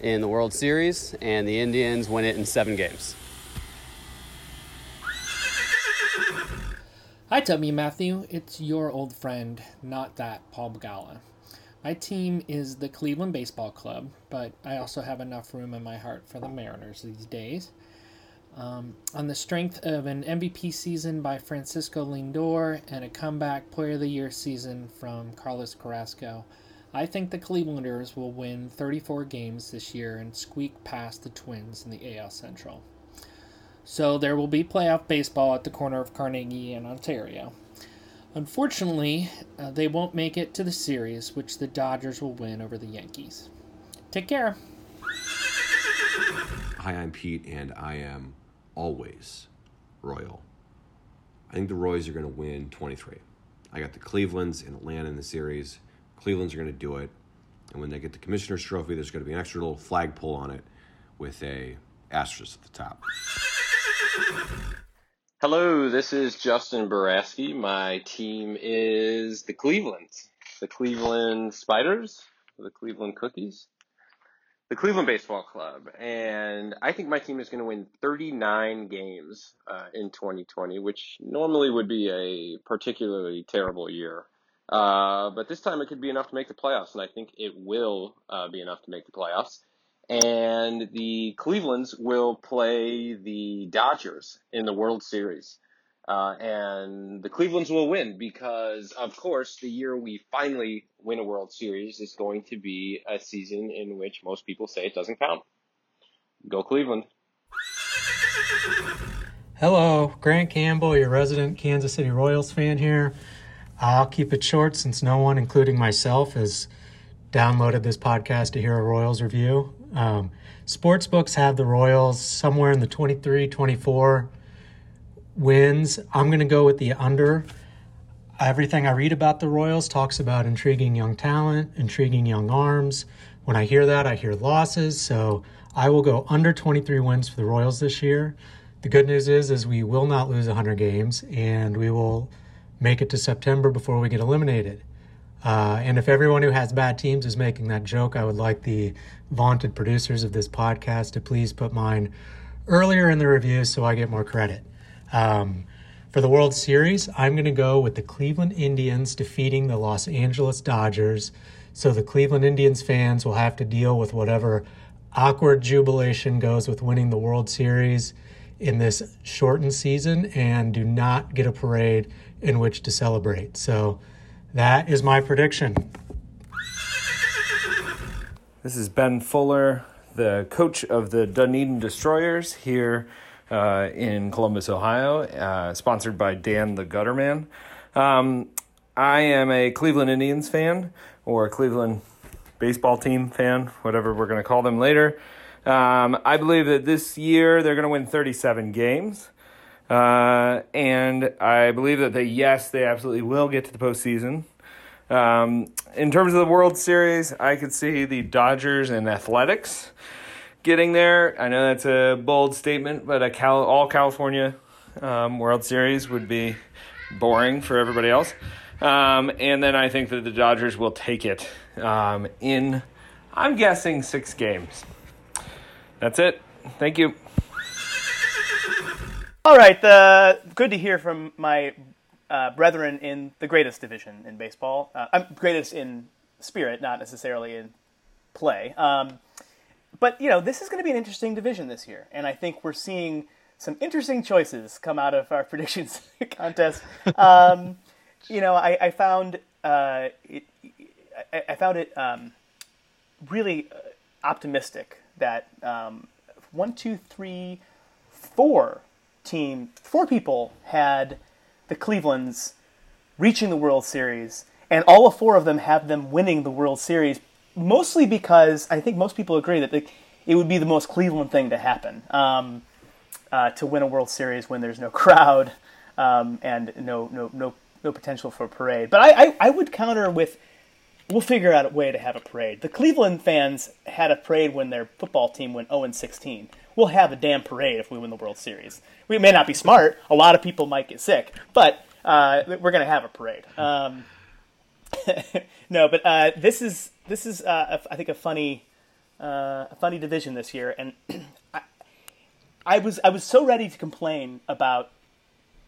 in the World Series, and the Indians win it in seven games. Hi, Tubby Matthew. It's your old friend, not that Paul Begala. My team is the Cleveland Baseball Club, but I also have enough room in my heart for the Mariners these days. Um, on the strength of an MVP season by Francisco Lindor and a comeback Player of the Year season from Carlos Carrasco, I think the Clevelanders will win 34 games this year and squeak past the Twins in the AL Central. So there will be playoff baseball at the corner of Carnegie and Ontario. Unfortunately, uh, they won't make it to the series, which the Dodgers will win over the Yankees. Take care. Hi, I'm Pete, and I am always Royal. I think the Royals are going to win 23. I got the Clevelands and Atlanta in the series. Cleveland's are going to do it. And when they get the Commissioner's Trophy, there's going to be an extra little flagpole on it with a asterisk at the top. Hello, this is Justin Baraski. My team is the Cleveland, the Cleveland Spiders, the Cleveland Cookies, the Cleveland Baseball Club, and I think my team is going to win 39 games uh, in 2020, which normally would be a particularly terrible year. Uh, but this time it could be enough to make the playoffs, and I think it will uh, be enough to make the playoffs and the Clevelands will play the Dodgers in the World Series. Uh, and the Clevelands will win because, of course, the year we finally win a World Series is going to be a season in which most people say it doesn't count. Go Cleveland. Hello, Grant Campbell, your resident Kansas City Royals fan here. I'll keep it short since no one, including myself, has downloaded this podcast to hear a Royals review. Um, sports books have the Royals somewhere in the 23 24 wins. I'm going to go with the under. Everything I read about the Royals talks about intriguing young talent, intriguing young arms. When I hear that, I hear losses. So I will go under 23 wins for the Royals this year. The good news is, is we will not lose 100 games, and we will make it to September before we get eliminated. Uh, and if everyone who has bad teams is making that joke, I would like the vaunted producers of this podcast to please put mine earlier in the review so I get more credit. Um, for the World Series, I'm going to go with the Cleveland Indians defeating the Los Angeles Dodgers. So the Cleveland Indians fans will have to deal with whatever awkward jubilation goes with winning the World Series in this shortened season and do not get a parade in which to celebrate. So that is my prediction. This is Ben Fuller, the coach of the Dunedin Destroyers here uh, in Columbus, Ohio, uh, sponsored by Dan the Gutterman. Um, I am a Cleveland Indians fan or Cleveland baseball team fan, whatever we're going to call them later. Um, I believe that this year they're going to win 37 games. Uh, and I believe that they, yes, they absolutely will get to the postseason. Um, in terms of the World Series, I could see the Dodgers and Athletics getting there. I know that's a bold statement, but a Cal- all California um, World Series would be boring for everybody else. Um, and then I think that the Dodgers will take it um, in, I'm guessing, six games. That's it. Thank you. All right. Good to hear from my uh, brethren in the greatest division in baseball. Uh, I'm greatest in spirit, not necessarily in play. Um, but you know, this is going to be an interesting division this year, and I think we're seeing some interesting choices come out of our predictions contest. Um, you know, I, I found uh, it, I, I, found it um, really optimistic that um, one, two, three, four team, four people had the Clevelands reaching the World Series, and all of four of them have them winning the World Series, mostly because I think most people agree that it would be the most Cleveland thing to happen um, uh, to win a World Series when there's no crowd um, and no no no no potential for a parade. But I, I, I would counter with we'll figure out a way to have a parade. The Cleveland fans had a parade when their football team went 0 16 we'll have a damn parade if we win the World Series. We may not be smart. A lot of people might get sick, but uh, we're going to have a parade. Um, no, but uh, this is this is uh, think a funny uh, a funny division this year, and I, I, was I was so ready to complain about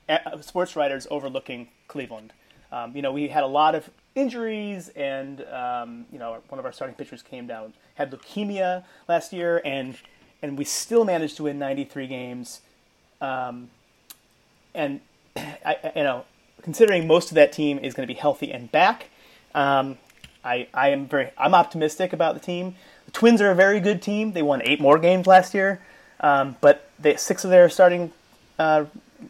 uh, sports writers overlooking Cleveland. Um, you know, we had a lot of injuries, and um, you know, one of our starting pitchers came down had leukemia last year, and and we still managed to win 93 games. Um, and I, you know, considering most of that team is going to be healthy and back, um, I, I am very I'm optimistic about the team. The Twins are a very good team. They won eight more games last year, um, but they, six of their starting uh,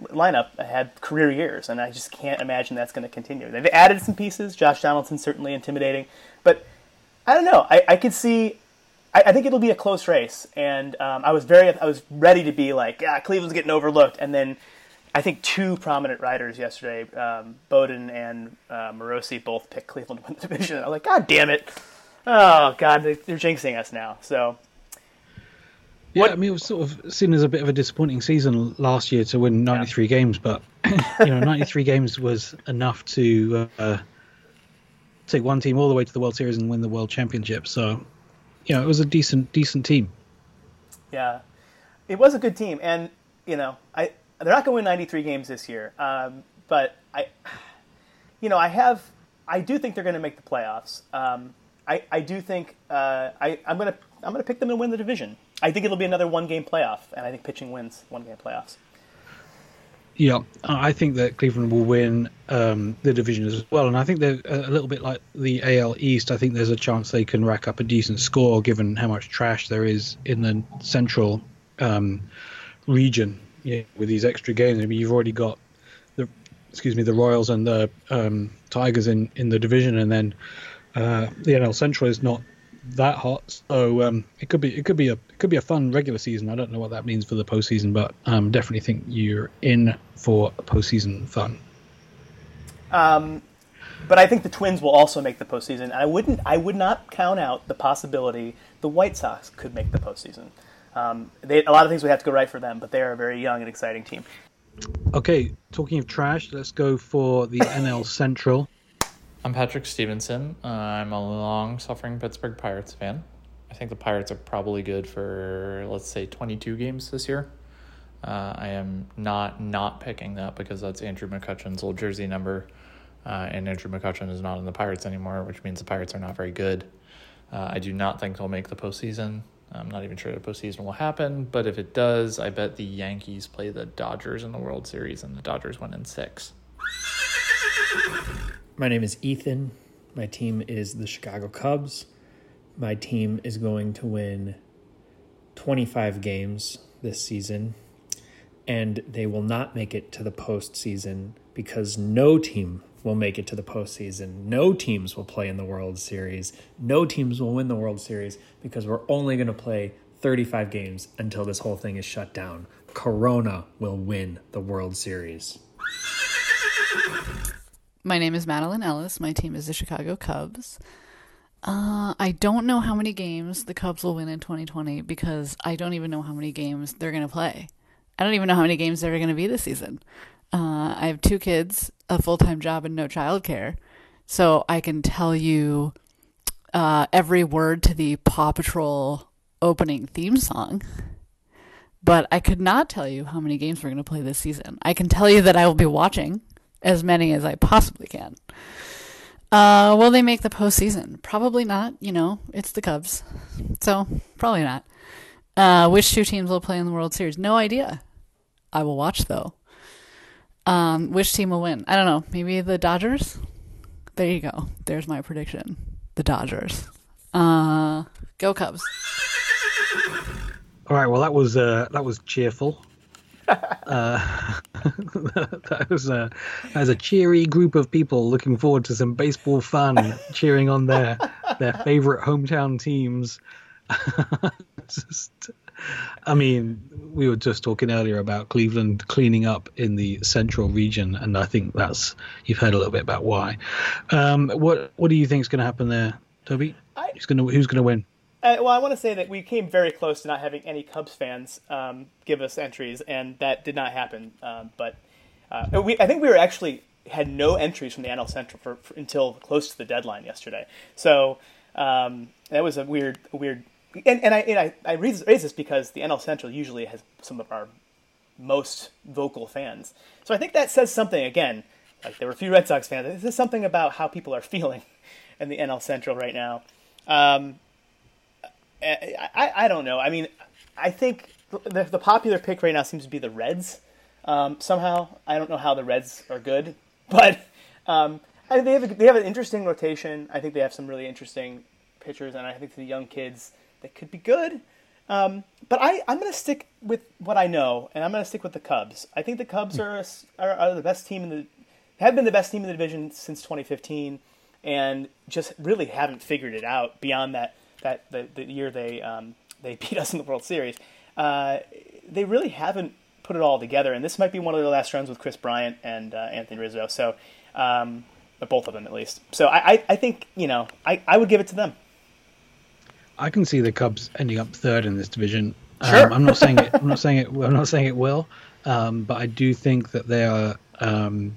lineup had career years, and I just can't imagine that's going to continue. They've added some pieces. Josh Donaldson certainly intimidating, but I don't know. I, I could see I, I think it'll be a close race, and um, I was very, I was ready to be like, yeah, Cleveland's getting overlooked, and then I think two prominent writers yesterday, um, Bowden and uh, Morosi, both picked Cleveland to win the division. I'm like, God damn it! Oh God, they, are jinxing us now. So. Yeah, what? I mean, it was sort of seen as a bit of a disappointing season last year to win 93 yeah. games, but you know, 93 games was enough to uh, take one team all the way to the World Series and win the World Championship. So you know, it was a decent decent team. Yeah, it was a good team, and you know, I they're not going to win 93 games this year, um, but I, you know, I have I do think they're going to make the playoffs. Um, I I do think uh, I I'm gonna I'm gonna pick them to win the division. I think it'll be another one game playoff, and I think pitching wins one game playoffs. Yeah, I think that Cleveland will win um, the division as well, and I think they're a little bit like the AL East. I think there's a chance they can rack up a decent score given how much trash there is in the central um, region. Yeah, with these extra games, I mean, you've already got the excuse me the Royals and the um, Tigers in in the division, and then uh, the NL Central is not that hot. So um, it could be it could be a could be a fun regular season. I don't know what that means for the postseason, but um, definitely think you're in for postseason fun. Um, but I think the Twins will also make the postseason. I wouldn't I would not count out the possibility the White Sox could make the postseason. Um, they, a lot of things would have to go right for them, but they are a very young and exciting team. Okay, talking of trash, let's go for the NL Central. I'm Patrick Stevenson. Uh, I'm a long suffering Pittsburgh Pirates fan. I think the Pirates are probably good for, let's say, 22 games this year. Uh, I am not not picking that because that's Andrew McCutchen's old jersey number, uh, and Andrew McCutchen is not in the Pirates anymore, which means the Pirates are not very good. Uh, I do not think they'll make the postseason. I'm not even sure the postseason will happen, but if it does, I bet the Yankees play the Dodgers in the World Series, and the Dodgers win in six. My name is Ethan. My team is the Chicago Cubs. My team is going to win 25 games this season, and they will not make it to the postseason because no team will make it to the postseason. No teams will play in the World Series. No teams will win the World Series because we're only going to play 35 games until this whole thing is shut down. Corona will win the World Series. My name is Madeline Ellis. My team is the Chicago Cubs. Uh, I don't know how many games the Cubs will win in 2020 because I don't even know how many games they're going to play. I don't even know how many games there are going to be this season. Uh, I have two kids, a full time job, and no childcare. So I can tell you uh, every word to the Paw Patrol opening theme song. But I could not tell you how many games we're going to play this season. I can tell you that I will be watching as many as I possibly can. Uh, will they make the postseason? Probably not. You know, it's the Cubs, so probably not. Uh, which two teams will play in the World Series? No idea. I will watch though. Um, which team will win? I don't know. Maybe the Dodgers. There you go. There's my prediction. The Dodgers. Uh, go Cubs. All right. Well, that was uh, that was cheerful. Uh, that was a as a cheery group of people looking forward to some baseball fun, cheering on their their favorite hometown teams. just, I mean, we were just talking earlier about Cleveland cleaning up in the central region, and I think that's you've heard a little bit about why. Um, what what do you think is going to happen there, Toby? I, who's going to who's going to win? Uh, well, I want to say that we came very close to not having any Cubs fans um, give us entries, and that did not happen. Um, but uh, we, I think we were actually had no entries from the NL Central for, for until close to the deadline yesterday. So um, that was a weird, weird. And, and I and I, I raise, raise this because the NL Central usually has some of our most vocal fans. So I think that says something again. Like there were a few Red Sox fans. This is something about how people are feeling in the NL Central right now. Um, I, I, don't know. I mean, I think the, the popular pick right now seems to be the Reds. Um, somehow, I don't know how the Reds are good, but um, I, they have a, they have an interesting rotation. I think they have some really interesting pitchers, and I think the young kids that could be good. Um, but I, I'm going to stick with what I know, and I'm going to stick with the Cubs. I think the Cubs are, are, are the best team in the have been the best team in the division since 2015, and just really haven't figured it out beyond that that the, the year they um, they beat us in the World Series. Uh, they really haven't put it all together, and this might be one of their last runs with Kris Bryant and uh, Anthony Rizzo. So, um, both of them at least. So I, I, I think you know I, I would give it to them. I can see the Cubs ending up third in this division. Sure. Um, I'm not saying it. I'm not saying it. I'm not saying it will. Um, but I do think that they are um,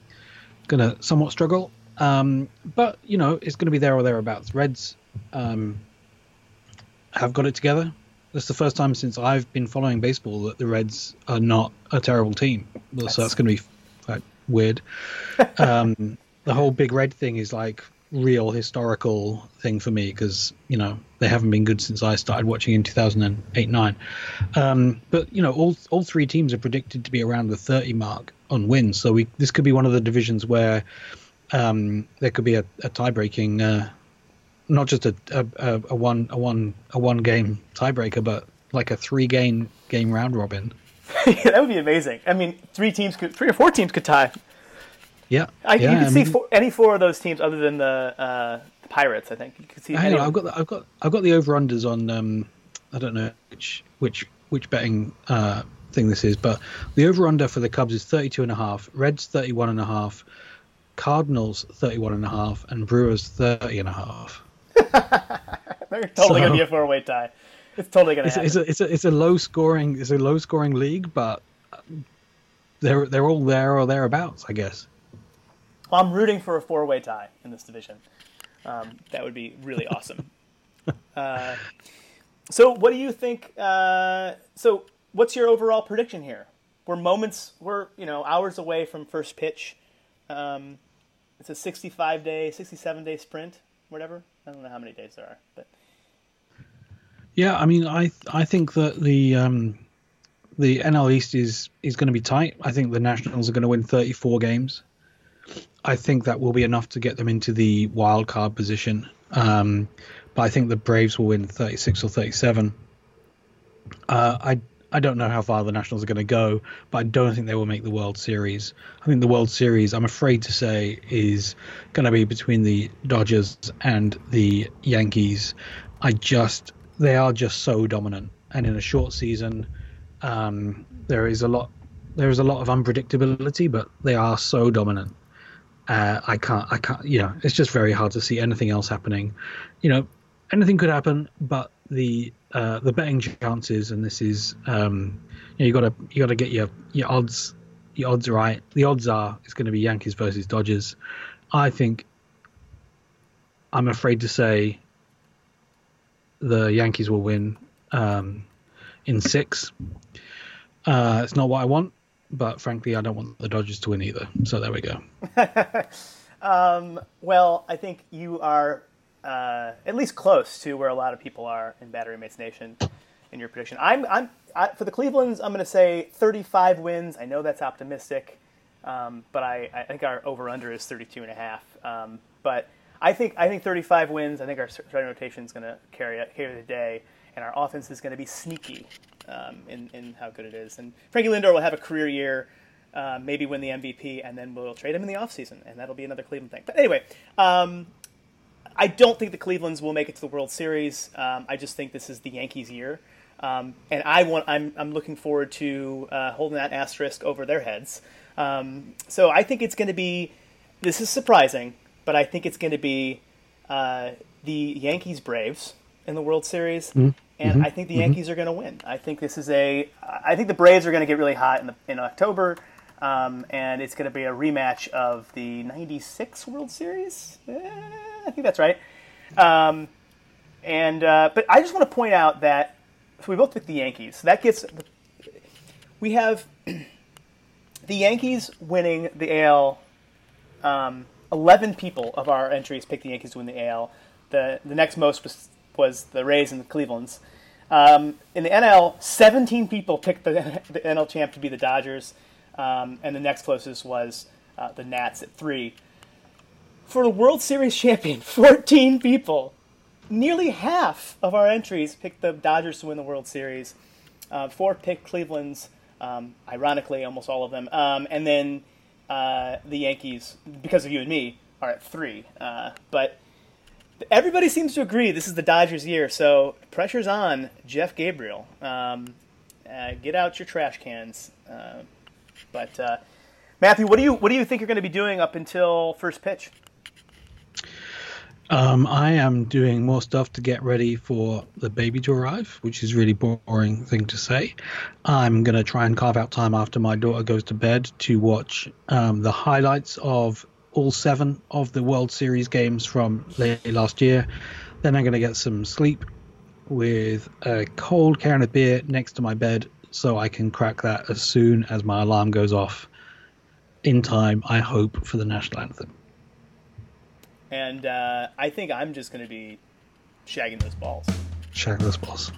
going to somewhat struggle. Um, but you know, it's going to be there or thereabouts. Reds um, have got it together. That's the first time since I've been following baseball that the Reds are not a terrible team. So that's going to be like, weird. Um, the whole big red thing is like real historical thing for me because you know they haven't been good since I started watching in 2008 9. Um, but you know all all three teams are predicted to be around the 30 mark on wins, so we this could be one of the divisions where um, there could be a, a tie breaking. Uh, not just a, a, a one a one a one game tiebreaker, but like a three game game round robin. that would be amazing. I mean, three teams could, three or four teams could tie. Yeah, I, yeah, you could I see mean- four, any four of those teams other than the, uh, the Pirates. I think you could see. Any on, I've got the, I've got I've got the over unders on um I don't know which which which betting uh thing this is, but the over under for the Cubs is 32 and a half, Reds 31 and a half, Cardinals 31 and a half, and Brewers 30 and a half. They're totally going to be a four-way tie. It's totally going to It's, happen. it's a it's a it's a low scoring it's a low scoring league, but they're they're all there or thereabouts, I guess. Well, I'm rooting for a four-way tie in this division. Um, that would be really awesome. uh, so, what do you think? Uh, so, what's your overall prediction here? We're moments, we're you know hours away from first pitch. Um, it's a 65 day, 67 day sprint, whatever. I don't know how many days there are, but Yeah, I mean, I I think that the um, the NL East is is going to be tight. I think the Nationals are going to win 34 games. I think that will be enough to get them into the wild card position. Um, but I think the Braves will win 36 or 37. Uh, I I don't know how far the Nationals are going to go, but I don't think they will make the World Series. I think the World Series, I'm afraid to say, is going to be between the Dodgers and the Yankees. I just they are just so dominant, and in a short season, um, there is a lot there is a lot of unpredictability, but they are so dominant. Uh, I can't I can't you know it's just very hard to see anything else happening. You know, anything could happen, but the uh, the betting chances, and this is um, you, know, you gotta you gotta get your your odds your odds right. The odds are it's going to be Yankees versus Dodgers. I think I'm afraid to say the Yankees will win um, in six. Uh, it's not what I want, but frankly, I don't want the Dodgers to win either. So there we go. um, well, I think you are uh, at least close to where a lot of people are in Battery Mates Nation in your prediction. I'm, I'm I, for the Cleveland's. I'm going to say 35 wins. I know that's optimistic, um, but I, I think our over under is 32 and a half. Um, but I think I think 35 wins. I think our starting rotation is going to carry carry the day, and our offense is going to be sneaky um, in in how good it is. And Frankie Lindor will have a career year. Uh, maybe win the MVP, and then we'll trade him in the offseason, and that'll be another Cleveland thing. But anyway, um, I don't think the Clevelands will make it to the World Series. Um, I just think this is the Yankees' year, um, and I want. I'm I'm looking forward to uh, holding that asterisk over their heads. Um, so I think it's going to be. This is surprising, but I think it's going to be uh, the Yankees Braves in the World Series, mm-hmm. and mm-hmm. I think the mm-hmm. Yankees are going to win. I think this is a. I think the Braves are going to get really hot in the, in October. Um, and it's going to be a rematch of the '96 World Series. Eh, I think that's right. Um, and uh, but I just want to point out that so we both picked the Yankees. So that gets we have the Yankees winning the AL. Um, Eleven people of our entries picked the Yankees to win the AL. The the next most was, was the Rays and the Cleveland's. Um, in the NL, 17 people picked the, the NL champ to be the Dodgers. Um, and the next closest was uh, the Nats at three. For the World Series champion, 14 people, nearly half of our entries picked the Dodgers to win the World Series. Uh, four picked Cleveland's, um, ironically, almost all of them. Um, and then uh, the Yankees, because of you and me, are at three. Uh, but everybody seems to agree this is the Dodgers' year, so pressure's on Jeff Gabriel. Um, uh, get out your trash cans. Uh, but uh, Matthew, what do you what do you think you're going to be doing up until first pitch? Um, I am doing more stuff to get ready for the baby to arrive, which is really boring thing to say. I'm to try and carve out time after my daughter goes to bed to watch um, the highlights of all seven of the World Series games from late last year. Then I'm to get some sleep with a cold can of beer next to my bed so I can crack that as soon as my alarm goes off in time, I hope, for the national anthem. And uh, I think I'm just going to be shagging those balls. Shagging those balls.